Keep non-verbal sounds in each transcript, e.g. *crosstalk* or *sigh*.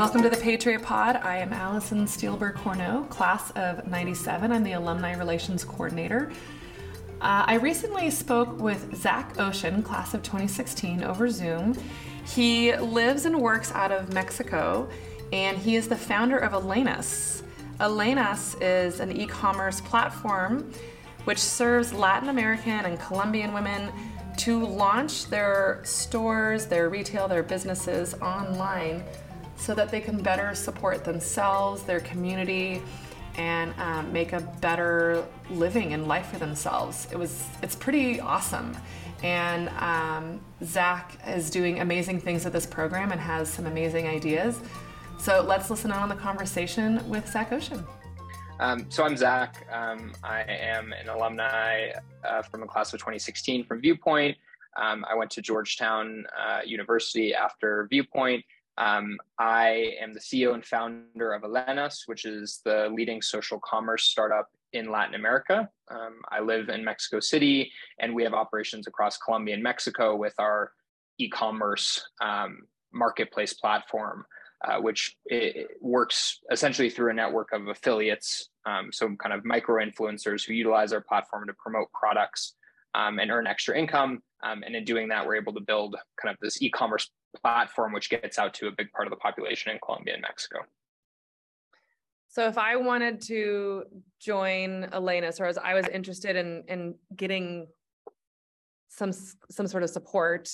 Welcome to the Patriot Pod. I am Allison Steelberg Corneau, class of 97. I'm the Alumni Relations Coordinator. Uh, I recently spoke with Zach Ocean, class of 2016, over Zoom. He lives and works out of Mexico, and he is the founder of Elenas. Elenas is an e commerce platform which serves Latin American and Colombian women to launch their stores, their retail, their businesses online so that they can better support themselves, their community, and um, make a better living and life for themselves. It was it's pretty awesome. And um, Zach is doing amazing things with this program and has some amazing ideas. So let's listen in on the conversation with Zach Ocean. Um, so I'm Zach. Um, I am an alumni uh, from the class of 2016 from Viewpoint. Um, I went to Georgetown uh, University after Viewpoint um, I am the CEO and founder of Elenas, which is the leading social commerce startup in Latin America. Um, I live in Mexico City, and we have operations across Colombia and Mexico with our e-commerce um, marketplace platform, uh, which works essentially through a network of affiliates, um, so kind of micro influencers who utilize our platform to promote products um, and earn extra income. Um, and in doing that, we're able to build kind of this e-commerce platform, which gets out to a big part of the population in Colombia and Mexico. So if I wanted to join Elenas, or as I was interested in in getting some some sort of support,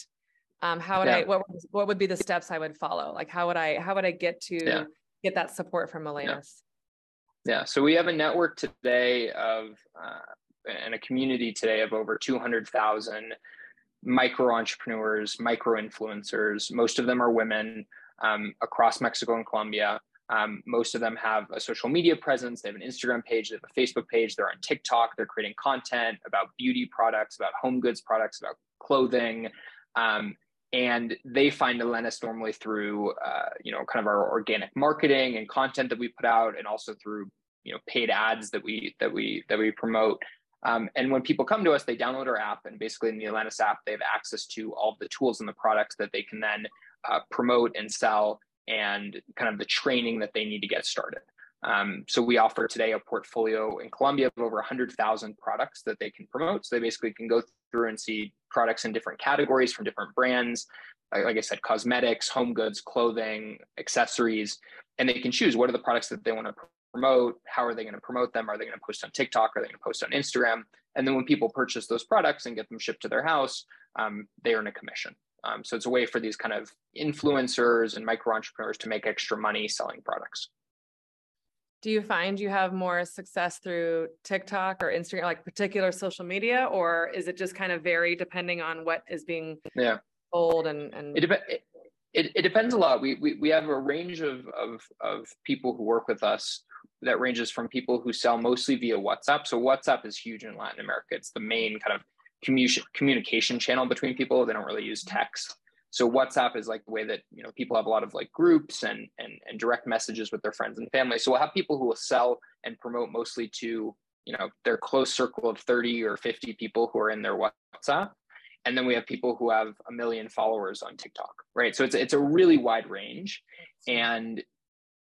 um, how would yeah. I what what would be the steps I would follow? Like how would I how would I get to yeah. get that support from Elenas? Yeah. yeah. So we have a network today of uh, and a community today of over two hundred thousand micro entrepreneurs, micro influencers. Most of them are women um, across Mexico and Colombia. Um, most of them have a social media presence. They have an Instagram page, they have a Facebook page, they're on TikTok, they're creating content about beauty products, about home goods products, about clothing. Um, and they find Elenas normally through, uh, you know, kind of our organic marketing and content that we put out, and also through, you know, paid ads that we that we that we promote. Um, and when people come to us, they download our app, and basically in the Elenas app, they have access to all of the tools and the products that they can then uh, promote and sell, and kind of the training that they need to get started. Um, so we offer today a portfolio in Colombia of over 100,000 products that they can promote. So they basically can go through and see products in different categories from different brands, like I said, cosmetics, home goods, clothing, accessories, and they can choose what are the products that they want to promote? How are they going to promote them? Are they going to post on TikTok? Are they going to post on Instagram? And then when people purchase those products and get them shipped to their house, um, they earn a commission. Um, so it's a way for these kind of influencers and micro entrepreneurs to make extra money selling products. Do you find you have more success through TikTok or Instagram, like particular social media, or is it just kind of vary depending on what is being yeah. sold and and it, it, it, it depends a lot. We, we, we have a range of, of, of people who work with us that ranges from people who sell mostly via WhatsApp. So WhatsApp is huge in Latin America. It's the main kind of communication communication channel between people. They don't really use text. So WhatsApp is like the way that you know people have a lot of like groups and and and direct messages with their friends and family. So we'll have people who will sell and promote mostly to you know their close circle of 30 or 50 people who are in their WhatsApp and then we have people who have a million followers on TikTok, right? So it's it's a really wide range, and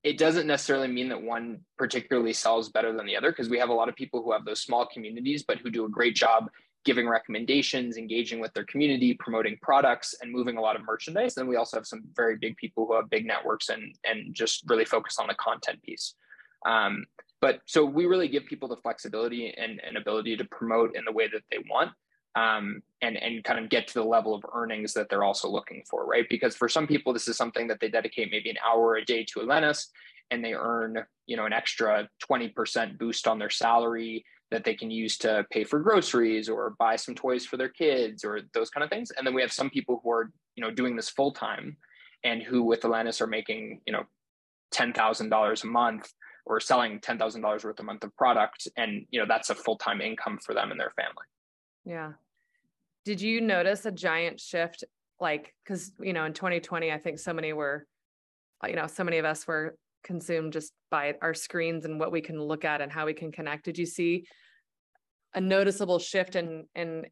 it doesn't necessarily mean that one particularly sells better than the other because we have a lot of people who have those small communities, but who do a great job giving recommendations, engaging with their community, promoting products, and moving a lot of merchandise. And we also have some very big people who have big networks and and just really focus on the content piece. Um, but so we really give people the flexibility and, and ability to promote in the way that they want um, and and kind of get to the level of earnings that they're also looking for, right? Because for some people, this is something that they dedicate maybe an hour a day to Elenas, and they earn you know an extra twenty percent boost on their salary that they can use to pay for groceries or buy some toys for their kids or those kind of things. And then we have some people who are you know doing this full time, and who with Elenas are making you know ten thousand dollars a month or selling ten thousand dollars worth a month of product, and you know that's a full time income for them and their family. Yeah, did you notice a giant shift? Like because you know in 2020 i think so many were you know so many of us were consumed just by our screens and what we can look at and how we can connect. Did you see a noticeable shift in in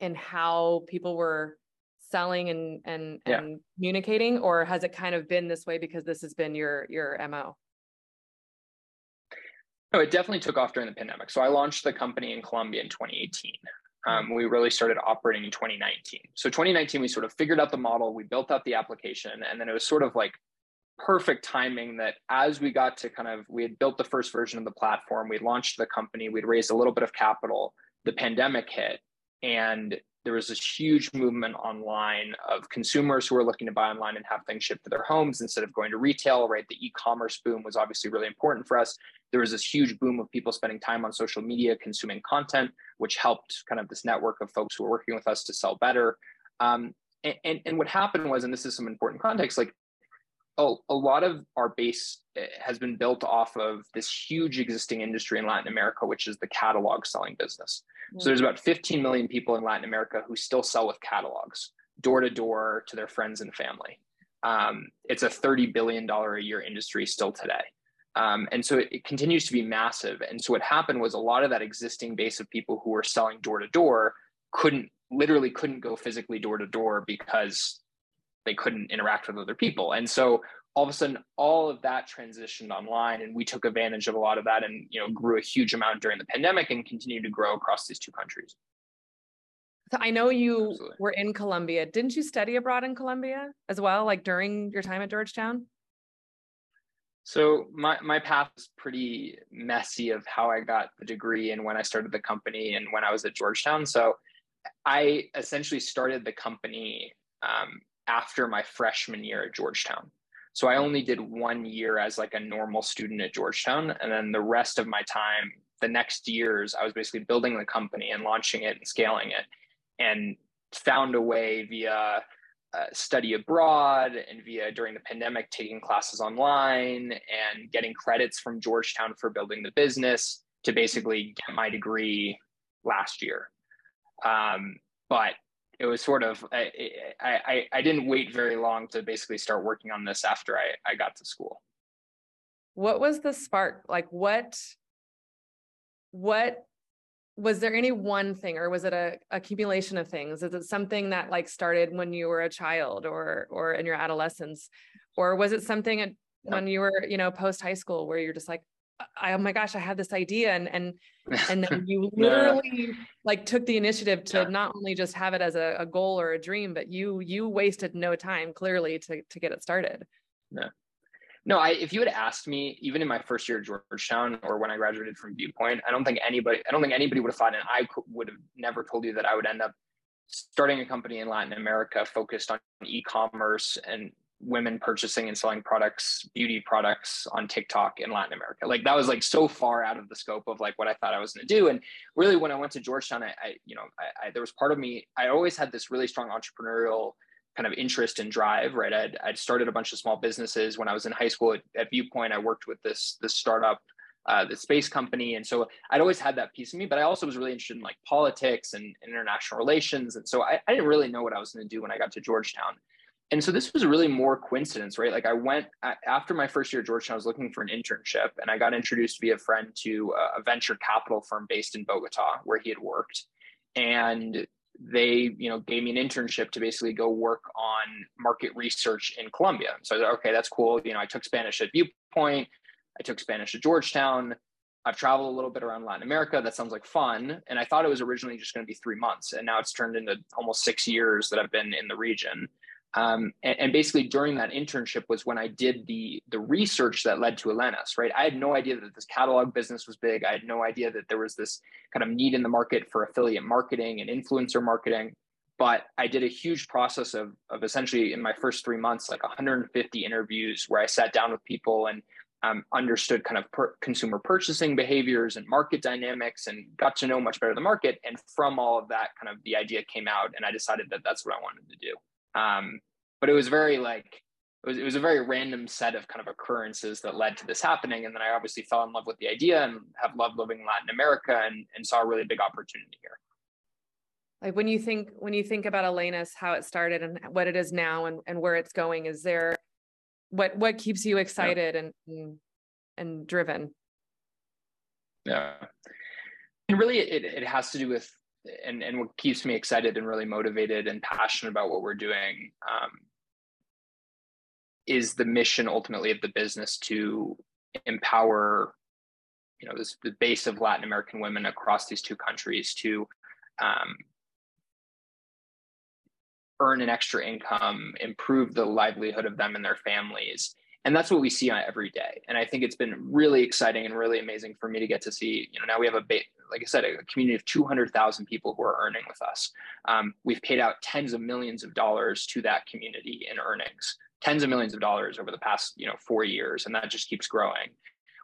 in how people were selling and and yeah. and communicating or has it kind of been this way because this has been your your mo no oh, it definitely took off during the pandemic. So i launched the company in colombia in 2018 um, we really started operating in 2019 so 2019 we sort of figured out the model we built out the application and then it was sort of like perfect timing that as we got to kind of we had built the first version of the platform we launched the company we'd raised a little bit of capital the pandemic hit and there was this huge movement online of consumers who were looking to buy online and have things shipped to their homes instead of going to retail right? The e-commerce boom was obviously really important for us. There was this huge boom of people spending time on social media consuming content which helped kind of this network of folks who were working with us to sell better. Um, and, and, and what happened was and this is some important context like a, a lot of our base eh, has been built off of this huge existing industry in Latin America, which is the catalog selling business. Mm-hmm. So there's about 15 million people in Latin America who still sell with catalogs, door to door to their friends and family. Um, it's a $30 billion a year industry still today. Um, and so it, it, continues to be massive. And so what happened was a lot of that existing base of people who were selling door to door couldn't literally couldn't go physically door to door because they couldn't interact with other people. And so all of a sudden all of that transitioned online and we took advantage of a lot of that and you know grew a huge amount during the pandemic and continued to grow across these two countries. So I know you Absolutely. were in Colombia. Didn't you study abroad in Colombia as well, like during your time at Georgetown? So my my path is pretty messy of how I got the degree and when I started the company and when I was at Georgetown. So I essentially started the company um, after my freshman year at Georgetown. So I only did one year as like a normal student at Georgetown. And then the rest of my time, the next years, I was basically building the company and launching it and scaling it and found a way via uh, study abroad and via during the pandemic taking classes online and getting credits from Georgetown for building the business to basically get my degree last year. Um, but it was sort of I, I I didn't wait very long to basically start working on this after I I got to school. What was the spark? Like what what was there any one thing or was it a accumulation of things is it something that like started when you were a child or or in your adolescence or was it something when you were you know post high school where you're just like I, oh my gosh, I had this idea. And, and, and then *laughs* you literally like took the initiative to yeah. not only just have it as a, a, goal or a dream, but you, you wasted no time clearly to, to get it started. Yeah. No, I, if you had asked me, even in my first year at Georgetown or when I graduated from Viewpoint, I don't think anybody, I don't think anybody would have thought, and I would have never told you that I would end up starting a company in Latin America focused on e-commerce and women purchasing and selling products, beauty products on TikTok in Latin America. Like that was like so far out of the scope of like what I thought I was going to do. And really, when I went to Georgetown, I, I you know, I, I, there was part of me. I always had this really strong entrepreneurial kind of interest and drive. Right, I'd, I'd started a bunch of small businesses when I was in high school at, at Viewpoint. I worked with this this startup. Uh, the space company. And so I'd always had that piece of me, but I also was really interested in like politics and international relations. And so I, I didn't really know what I was going to do when I got to Georgetown and so this was really more coincidence, right? Like I went after my first year at Georgetown, I was looking for an internship, and I got introduced via a friend to a venture capital firm based in Bogota, where he had worked, and they, you know, gave me an internship to basically go work on market research in Colombia. So I was like, okay, that's cool. You know, I took Spanish at Viewpoint, I took Spanish at Georgetown. I've traveled a little bit around Latin America. That sounds like fun. And I thought it was originally just going to be three months, and now it's turned into almost six years that I've been in the region. Um, and, and, basically during that internship was when I did the the research that led to Elenas, right? I had no idea that this catalog business was big. I had no idea that there was this kind of need in the market for affiliate marketing and influencer marketing. But I did a huge process of, of essentially in my first three months, like 150 interviews where I sat down with people and um, understood kind of per- consumer purchasing behaviors and market dynamics and got to know much better the market. And from all of that, kind of the idea came out, and I decided that that's what I wanted to do. Um, but it was very like it was, it was a very random set of kind of occurrences that led to this happening. And then I obviously fell in love with the idea and have loved living in Latin America and, and saw a really big opportunity here. Like when you think when you think about Elenas, how it started and what it is now and, and where it's going, is there what what keeps you excited yeah. and and driven? Yeah. And really it, it has to do with and and what keeps me excited and really motivated and passionate about what we're doing um, is the mission ultimately of the business to empower you know this the base of latin american women across these two countries to um, earn an extra income improve the livelihood of them and their families and that's what we see on every day. And i think it's been really exciting and really amazing for me to get to see you know now we have a like i said a community of 200000 people who are earning with us. Um, we've paid out tens of millions of dollars to that community in earnings tens of millions of dollars over the past you know four years and that just keeps growing.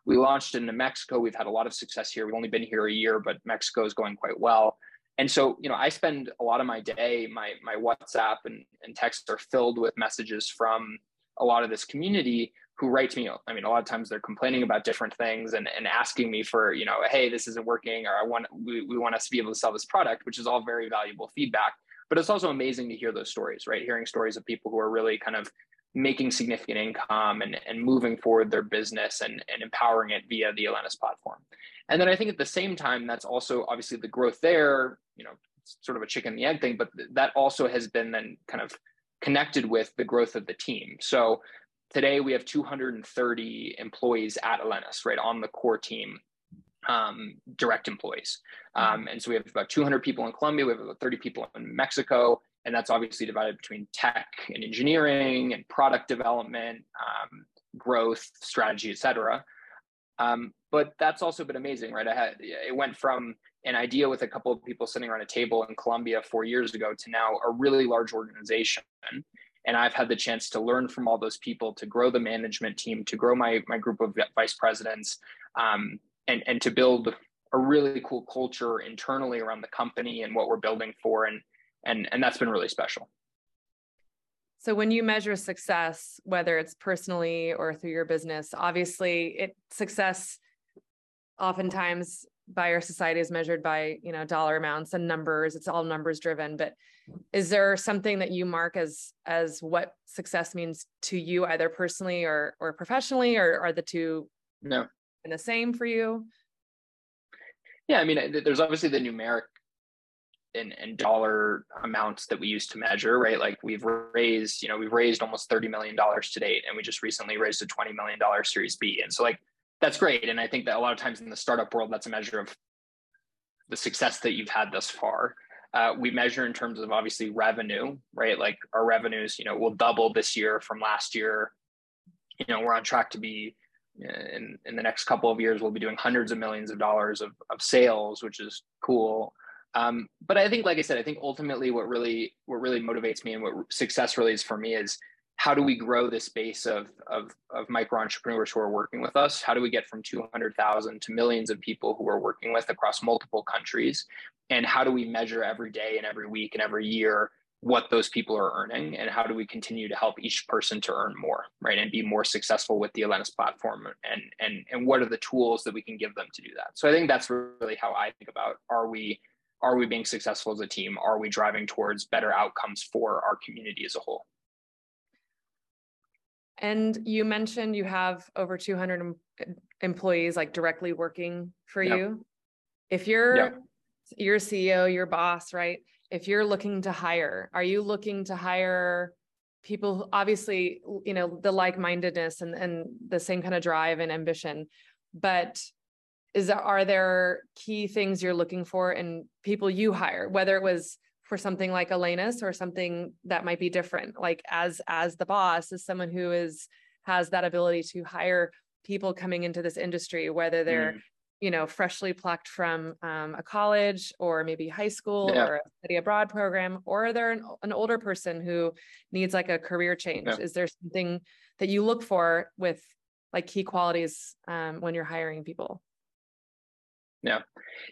We launched into mexico. We've had a lot of success here. We've only been here a year but mexico is going quite well. And so you know i spend a lot of my day my my whatsapp and, and texts are filled with messages from a lot of this community who write to me i mean a lot of times they're complaining about different things and, and asking me for you know hey this isn't working or i want we, we want us to be able to sell this product which is all very valuable feedback but it's also amazing to hear those stories right hearing stories of people who are really kind of making significant income and, and moving forward their business and, and empowering it via the Elenas platform. And then I think at the same time, that's also obviously the growth there, you know, sort of a chicken and the egg thing, but that also has been then kind of connected with the growth of the team. So today we have 230 employees at Elenas, right, on the core team, um, direct employees. Um, and so we have about 200 people in Colombia, we have about 30 people in Mexico, and that's obviously divided between tech and engineering and product development, um, growth, strategy, et cetera. Um, but that's also been amazing, right? I had it went from an idea with a couple of people sitting around a table in Colombia four years ago to now a really large organization. And I've had the chance to learn from all those people, to grow the management team, to grow my my group of vice presidents, um, and and to build a really cool culture internally around the company and what we're building for. And and and that's been really special so when you measure success whether it's personally or through your business obviously it success oftentimes by our society is measured by you know dollar amounts and numbers it's all numbers driven but is there something that you mark as as what success means to you either personally or or professionally or are the two no and the same for you yeah i mean there's obviously the numeric and, in dollar amounts that we use to measure, right? Like we've raised, you know, we've raised almost $30 million to date, and we just recently raised a $20 million Series B. And so, like, that's great. And I think that a lot of times in the startup world, that's a measure of the success that you've had thus far. Uh, we measure in terms of obviously revenue, right? Like our revenues, you know, will double this year from last year. You know, we're on track to be uh, in in the next couple of years. We'll be doing hundreds of millions of dollars of of sales, which is cool. Um, but I think, like I said, I think ultimately what really what really motivates me and what success really is for me is how do we grow this base of of, of micro entrepreneurs who are working with us? How do we get from 200,000 to millions of people who are working with across multiple countries? And how do we measure every day and every week and every year what those people are earning and how do we continue to help each person to earn more right and be more successful with the Elenas platform and and and what are the tools that we can give them to do that so i think that's really how i think about are we are we being successful as a team? Are we driving towards better outcomes for our community as a whole? And you mentioned you have over 200 employees like directly working for yep. you. If you're yep. your CEO, your boss, right? If you're looking to hire, are you looking to hire people obviously, you know, the like-mindedness and and the same kind of drive and ambition, but is there, are there key things you're looking for in people you hire, whether it was for something like Elenas or something that might be different, like as as the boss, as someone who is has that ability to hire people coming into this industry, whether they're mm. you know freshly plucked from um, a college or maybe high school yeah. or a study abroad program, or they're an, an, older person who needs like a career change. Yeah. Is there something that you look for with like key qualities um, when you're hiring people? Yeah.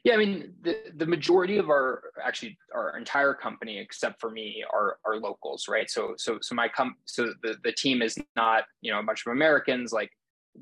Yeah. I mean, the, the majority of our actually our entire company, except for me, are are locals, right? So so so my com so the, the team is not, you know, a bunch of Americans. Like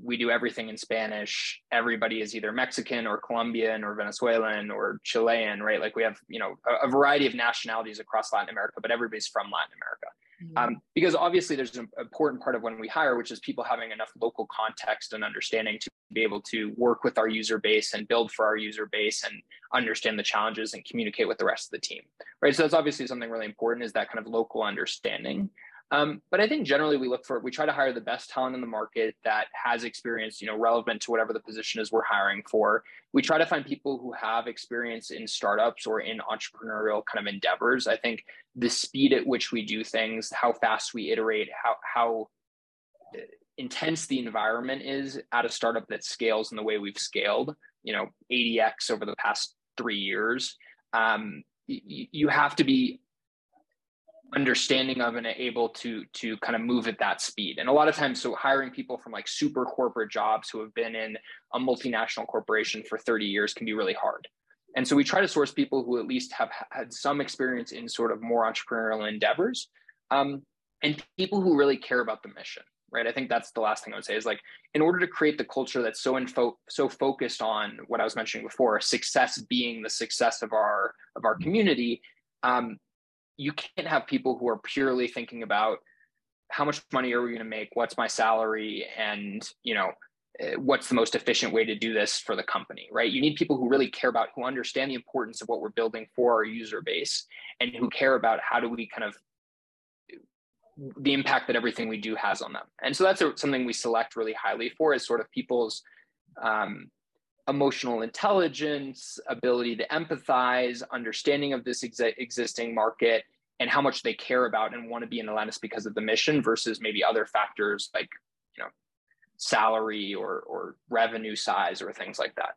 we do everything in Spanish. Everybody is either Mexican or Colombian or Venezuelan or Chilean, right? Like we have, you know, a, a variety of nationalities across Latin America, but everybody's from Latin America. Mm-hmm. Um, because obviously there's an important part of when we hire, which is people having enough local context and understanding to be able to work with our user base and build for our user base and understand the challenges and communicate with the rest of the team, right? So that's obviously something really important is that kind of local understanding. Um, but I think generally we look for we try to hire the best talent in the market that has experience, you know, relevant to whatever the position is we're hiring for. We try to find people who have experience in startups or in entrepreneurial kind of endeavors. I think the speed at which we do things, how fast we iterate, how how intense the environment is at a startup that scales in the way we've scaled, you know, 80x over the past three years. Um, you have to be understanding of and able to to kind of move at that speed. And a lot of times so hiring people from like super corporate jobs who have been in a multinational corporation for 30 years can be really hard. And so we try to source people who at least have had some experience in sort of more entrepreneurial endeavors um, and people who really care about the mission right? I think that's the last thing i would say is like in order to create the culture that's so info so focused on what i was mentioning before success being the success of our of our community um, you can't have people who are purely thinking about how much money are we going to make what's my salary and you know eh, what's the most efficient way to do this for the company right? You need people who really care about who understand the importance of what we're building for our user base and who care about how do we kind of the impact that everything we do has on them. And so that's something we select really highly for is sort of people's um, emotional intelligence, ability to empathize, understanding of this ex- existing market, and how much they care about and want to be in Elenas because of the mission versus maybe other factors like, you know, salary or or revenue size or things like that.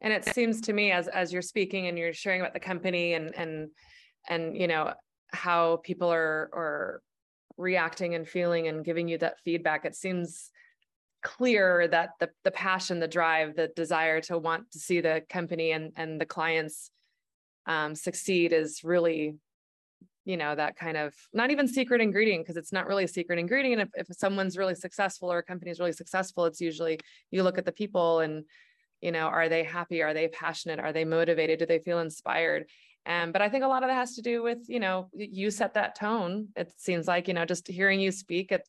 And it seems to me as as you're speaking and you're sharing about the company and and and you know how people are are reacting and feeling and giving you that feedback, it seems clear that the the passion, the drive, the desire to want to see the company and and the clients um, succeed is really, you know, that kind of not even secret ingredient because it's not really a secret ingredient. If if someone's really successful or a company is really successful, it's usually you look at the people and you know, are they happy? Are they passionate? Are they motivated? Do they feel inspired? Um, but I think a lot of that has to do with, you know, you set that tone. It seems like, you know, just hearing you speak, it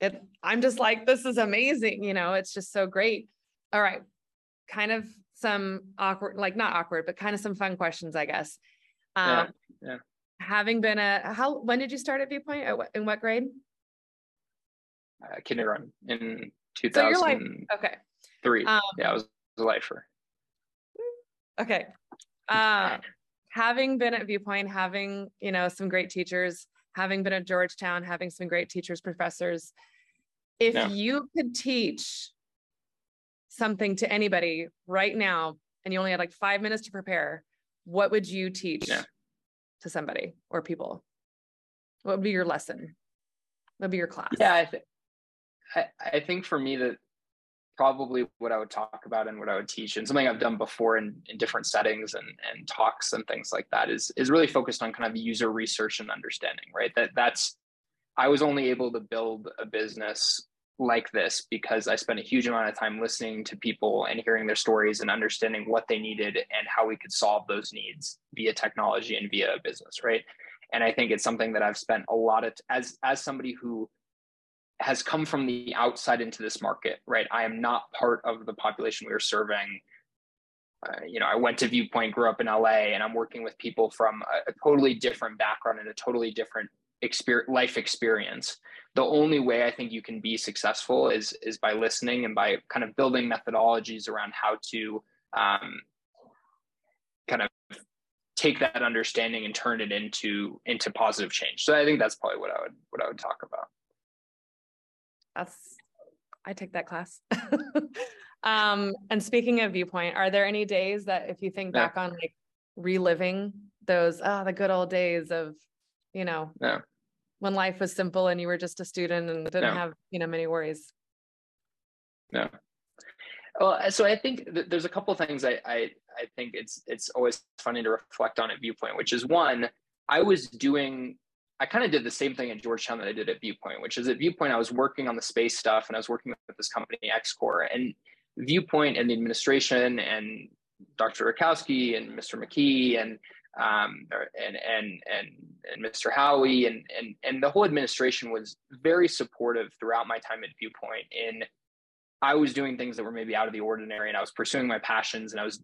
it i'm just like this is amazing you know it's just so great. All right kind of some awkward like not awkward but kind of some fun questions i guess. Um yeah, yeah. having been a how when did you start at viewpoint? In what grade? Uh, kindergarten in 2000 so you're like okay. three. Um, yeah i was a lifer. okay. Uh, *laughs* having been at viewpoint having you know some great teachers having been at georgetown having some great teachers professors if yeah. you could teach something to anybody right now and you only had like five minutes to prepare, what would you teach yeah. to somebody or people? What would be your lesson? What would be your class? Yeah, I, th- I, I think for me that probably what I would talk about and what I would teach and something I've done before in, in different settings and, and talks and things like that is is really focused on kind of user research and understanding, right? That that's I was only able to build a business like this because I spent a huge amount of time listening to people and hearing their stories and understanding what they needed and how we could solve those needs via technology and via a business, right? And I think it's something that I've spent a lot of as as somebody who has come from the outside into this market, right? I am not part of the population we are serving. Uh, you know, I went to Viewpoint, grew up in LA, and I'm working with people from a, a totally different background and a totally different experience, life experience the only way I think you can be successful is is by listening and by kind of building methodologies around how to um, kind of take that understanding and turn it into into positive change. So I think that's probably what I would what I would talk about. That's I take that class. *laughs* um, and speaking of viewpoint, are there any days that if you think back on like reliving those ah oh, the good old days of you know yeah when life was simple and you were just a student and didn't no. have you know many worries no well so i think th- there's a couple things I, I i think it's it's always funny to reflect on at viewpoint which is one i was doing i kind of did the same thing at georgetown that i did at viewpoint which is at viewpoint i was working on the space stuff and i was working with this company XCOR and viewpoint and the administration and dr rakowski and mr mckee and um, and and and and Mr. Howie and and and the whole administration was very supportive throughout my time at Viewpoint. In I was doing things that were maybe out of the ordinary, and I was pursuing my passions, and I was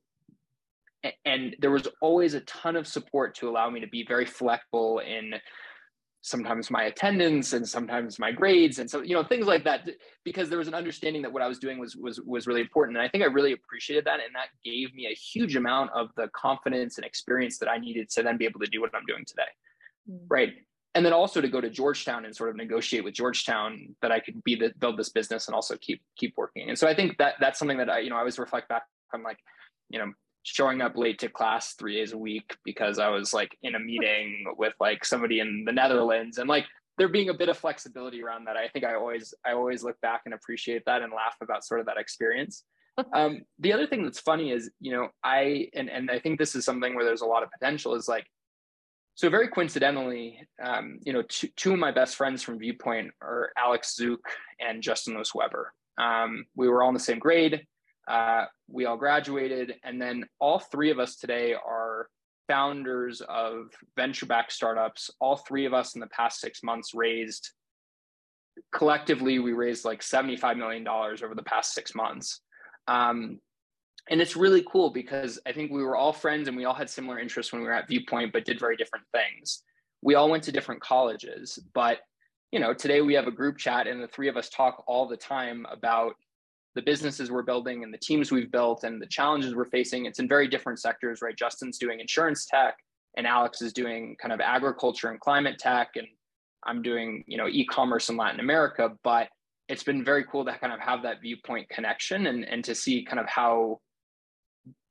and there was always a ton of support to allow me to be very flexible in sometimes my attendance and sometimes my grades and so you know things like that because there was an understanding that what I was doing was was was really important. And I think I really appreciated that and that gave me a huge amount of the confidence and experience that I needed to then be able to do what I'm doing today. Mm. right. And then also to go to Georgetown and sort of negotiate with Georgetown that I could be the build this business and also keep keep working. And so I think that that's something that I you know I always reflect back I'm like you know showing up late to class three days a week because I was like in a meeting with like somebody in the Netherlands and like there being a bit of flexibility around that. I think I always I always look back and appreciate that and laugh about sort of that experience. *laughs* um, the other thing that's funny is, you know, I and and I think this is something where there's a lot of potential is like so very coincidentally, um, you know, two, two of my best friends from Viewpoint are Alex Zook and Justin Lewis Weber. Um, we were all in the same grade. Uh, we all graduated, and then all three of us today are founders of venture backed startups. All three of us in the past six months raised collectively, we raised like $75 million over the past six months. Um, and it's really cool because I think we were all friends and we all had similar interests when we were at Viewpoint, but did very different things. We all went to different colleges, but you know, today we have a group chat and the three of us talk all the time about the businesses we're building and the teams we've built and the challenges we're facing. It's in very different sectors, right? Justin's doing insurance tech and Alex is doing kind of agriculture and climate tech and I'm doing, you know, e-commerce in Latin America, but it's been very cool to kind of have that viewpoint connection and, and to see kind of how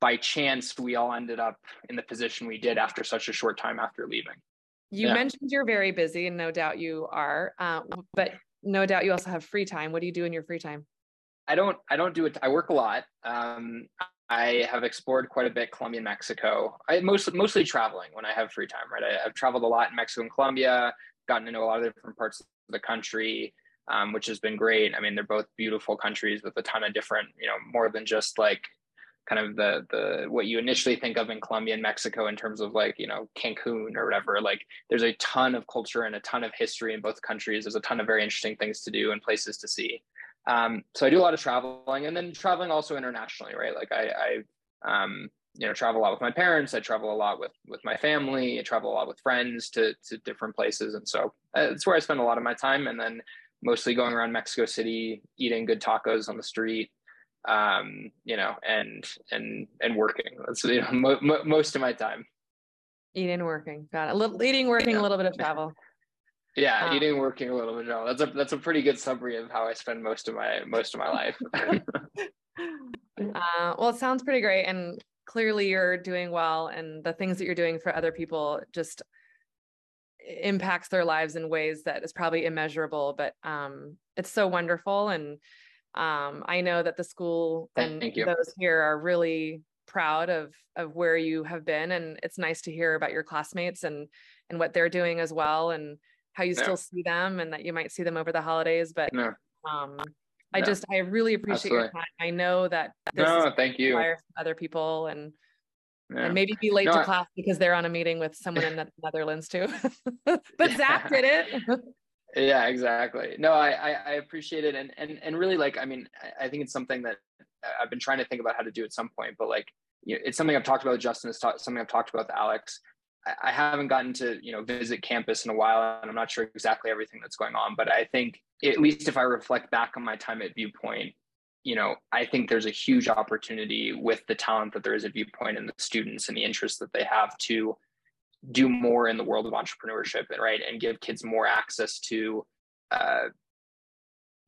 by chance we all ended up in the position we did after such a short time after leaving. You yeah. mentioned you're very busy and no doubt you are, uh, but no doubt you also have free time. What do you do in your free time? I don't I don't do it. I work a lot. Um, I have explored quite a bit Colombia and Mexico. I mostly mostly traveling when I have free time. Right, I, have traveled a lot in Mexico and Colombia. Gotten to know a lot of different parts of the country, um, which has been great. I mean, they're both beautiful countries with a ton of different, you know, more than just like kind of the the what you initially think of in Colombia and Mexico in terms of like you know Cancun or whatever. Like there's a ton of culture and a ton of history in both countries. There's a ton of very interesting things to do and places to see. Um, so I do a lot of traveling and then traveling also internationally, right? Like I, I um, you know, travel a lot with my parents. I travel a lot with, with my family. I travel a lot with friends to, to different places. And so uh, it's where I spend a lot of my time. And then mostly going around Mexico City, eating good tacos on the street, um, you know, and, and, and working. That's, you know, mo- mo- most of my time. Eating, working. Got it. A little eating, working, yeah. a little bit of travel. Yeah, um, eating, working a little bit. No, that's a that's a pretty good summary of how I spend most of my most of my life. *laughs* *laughs* uh, well, it sounds pretty great, and clearly you're doing well, and the things that you're doing for other people just impacts their lives in ways that is probably immeasurable. But um, it's so wonderful, and um, I know that the school and those here are really proud of of where you have been, and it's nice to hear about your classmates and and what they're doing as well, and how you still see them and that you might see them over the holidays. But um, I just I really appreciate Absolutely. your time. I know that this no, thank you. other people and yeah. and maybe be late no, to class because they're on a meeting with someone in the Netherlands too. *laughs* but. Zach *laughs* did it. yeah, exactly. No, I, I, I appreciate it, and and and really like I mean I, I think it's something that I've been trying to think about how to do at some point, but like you know, it's something I've talked about with Justin. It's ta- something I've talked about with Alex. I haven't gotten to you know visit campus in a while, and I'm not sure exactly everything that's going on. But I think at least if I reflect back on my time at Viewpoint, you know, I think there's a huge opportunity with the talent that there is at Viewpoint and the students and the interest that they have to do more in the world of entrepreneurship, and right, and give kids more access to. Uh,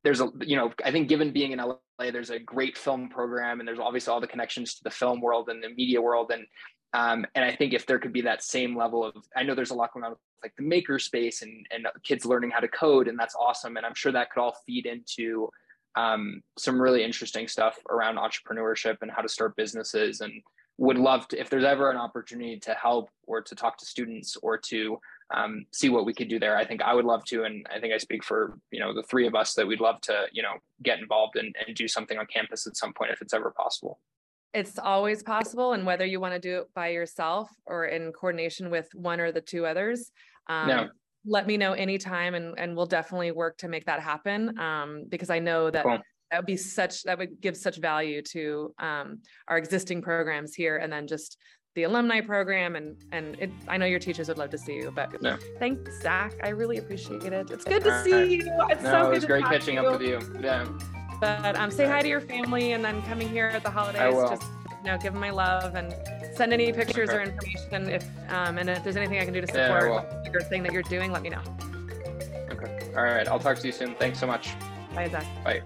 there's a you know I think given being in LA, there's a great film program, and there's obviously all the connections to the film world and the media world, and um, and I think if there could be that same level of, I know there's a lot going on with like the maker space and, and kids learning how to code, and that's awesome. And I'm sure that could all feed into um, some really interesting stuff around entrepreneurship and how to start businesses. And would love to, if there's ever an opportunity to help or to talk to students or to um, see what we could do there. I think I would love to, and I think I speak for you know the three of us that we'd love to you know get involved and, and do something on campus at some point if it's ever possible. It's always possible. And whether you want to do it by yourself or in coordination with one or the two others, um, Yeah. let me know anytime and, and we'll definitely work to make that happen. Um, because I know that Cool. that would be such, that would give such value to, um, our existing programs here and then just the alumni program and, and it, I know your teachers would love to see you, but Yeah. thanks, Zach. I really appreciate it. It's good to All see right. you. It's No, so it good was great catching up with you. Yeah. But um, say hi to your family and then coming here at the holidays, just you know, give them my love and send any pictures or information if um, and if there's anything I can do to Yeah, support your thing that you're doing, let me know. Okay. All right. I'll talk to you soon. Thanks so much. Bye, Zach. Bye.